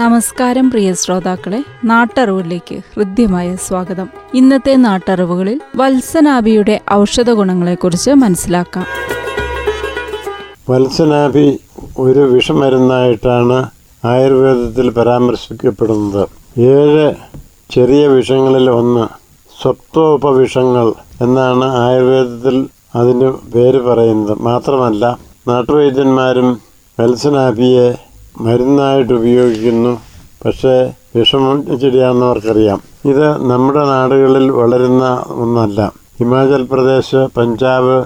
നമസ്കാരം പ്രിയ ശ്രോതാക്കളെ. നാട്ടറിവിലേക്ക് ഹൃദ്യമായ സ്വാഗതം. ഇന്നത്തെ നാട്ടറിവുകളിൽ വത്സനാഭിയുടെ ഔഷധ ഗുണങ്ങളെക്കുറിച്ച് മനസ്സിലാക്കാം. വത്സനാഭി ഒരു വിഷമരുന്നായിട്ടാണ് ആയുർവേദത്തിൽ പരാമർശിക്കപ്പെടുന്നത്. ഏഴ് ചെറിയ വിഷങ്ങളിൽ ഒന്ന് സ്വപ്തോപവിഷങ്ങൾ എന്നാണ് ആയുർവേദത്തിൽ അതിന് പേര് പറയുന്നത്. മാത്രമല്ല നാട്ടുവൈദ്യന്മാരും വത്സനാഭിയെ മരുന്നായിട്ട് ഉപയോഗിക്കുന്നു. പക്ഷേ വിഷമം ചെടിയാണെന്നവർക്കറിയാം ഇത് നമ്മുടെ നാടുകളിൽ വളരുന്ന ഒന്നല്ല. ഹിമാചൽ പ്രദേശ് പഞ്ചാബ്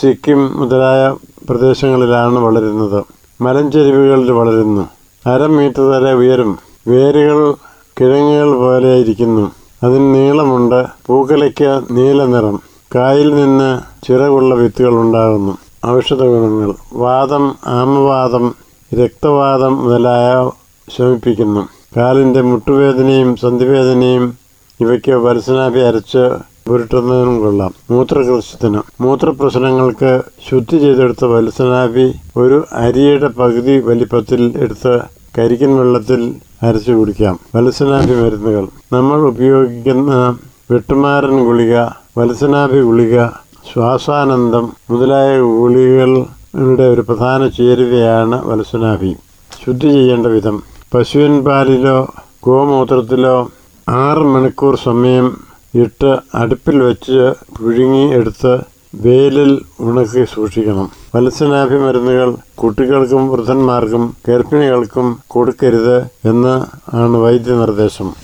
സിക്കിം മുതലായ പ്രദേശങ്ങളിലാണ് വളരുന്നത്. മലഞ്ചെരിവുകളിൽ വളരുന്നു. അര മീറ്റർ വരെ ഉയരും. വേരുകൾ കിഴങ്ങുകൾ പോലെ ഇരിക്കുന്നു. അതിന് നീളമുണ്ട്. പൂക്കലയ്ക്ക് നീല നിറം. കായിൽ നിന്ന് ചിറകുള്ള വിത്തുകൾ ഉണ്ടാകുന്നു. ഔഷധ ഗുണങ്ങൾ വാദം ആമവാദം രക്തവാദം മുതലായ ശമിപ്പിക്കുന്നു കാലിന്റെ മുട്ടുവേദനയും സന്ധിവേദനയും ഇവയ്ക്ക് പരസനാഭി അരച്ച് പുരട്ടുന്നതിനും കൊള്ളാം. മൂത്രകൃഷത്തിന് മൂത്രപ്രശ്നങ്ങൾക്ക് ശുദ്ധി ചെയ്തെടുത്ത വലസനാഭി ഒരു അരിയുടെ പകുതി വലിപ്പത്തിൽ എടുത്ത് കരിക്കൻ വെള്ളത്തിൽ അരച്ചു കുടിക്കാം. വലസനാഭി മരുന്നുകൾ. നമ്മൾ ഉപയോഗിക്കുന്ന വെട്ടുമാരൻ ഗുളിക വലസനാഭി ഗുളിക ശ്വാസാനന്ദം മുതലായ ഗുളികകളുടെ ഒരു പ്രധാന ചേരുവയാണ് വത്സനാഭി. ശുദ്ധി ചെയ്യേണ്ട വിധം. പശുവിൻ പാലിലോ ഗോമൂത്രത്തിലോ ആറ് മണിക്കൂർ സമയം ഇട്ട് അടുപ്പിൽ വെച്ച് പുഴുങ്ങി എടുത്ത് വെയിലിൽ ഉണക്കി സൂക്ഷിക്കണം. വത്സനാഭി മരുന്നുകൾ കുട്ടികൾക്കും വൃദ്ധന്മാർക്കും ഗർഭിണികൾക്കും കൊടുക്കരുത് എന്ന് ആണ് വൈദ്യനിർദ്ദേശം.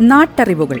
നാട്ടറിവുകൾ.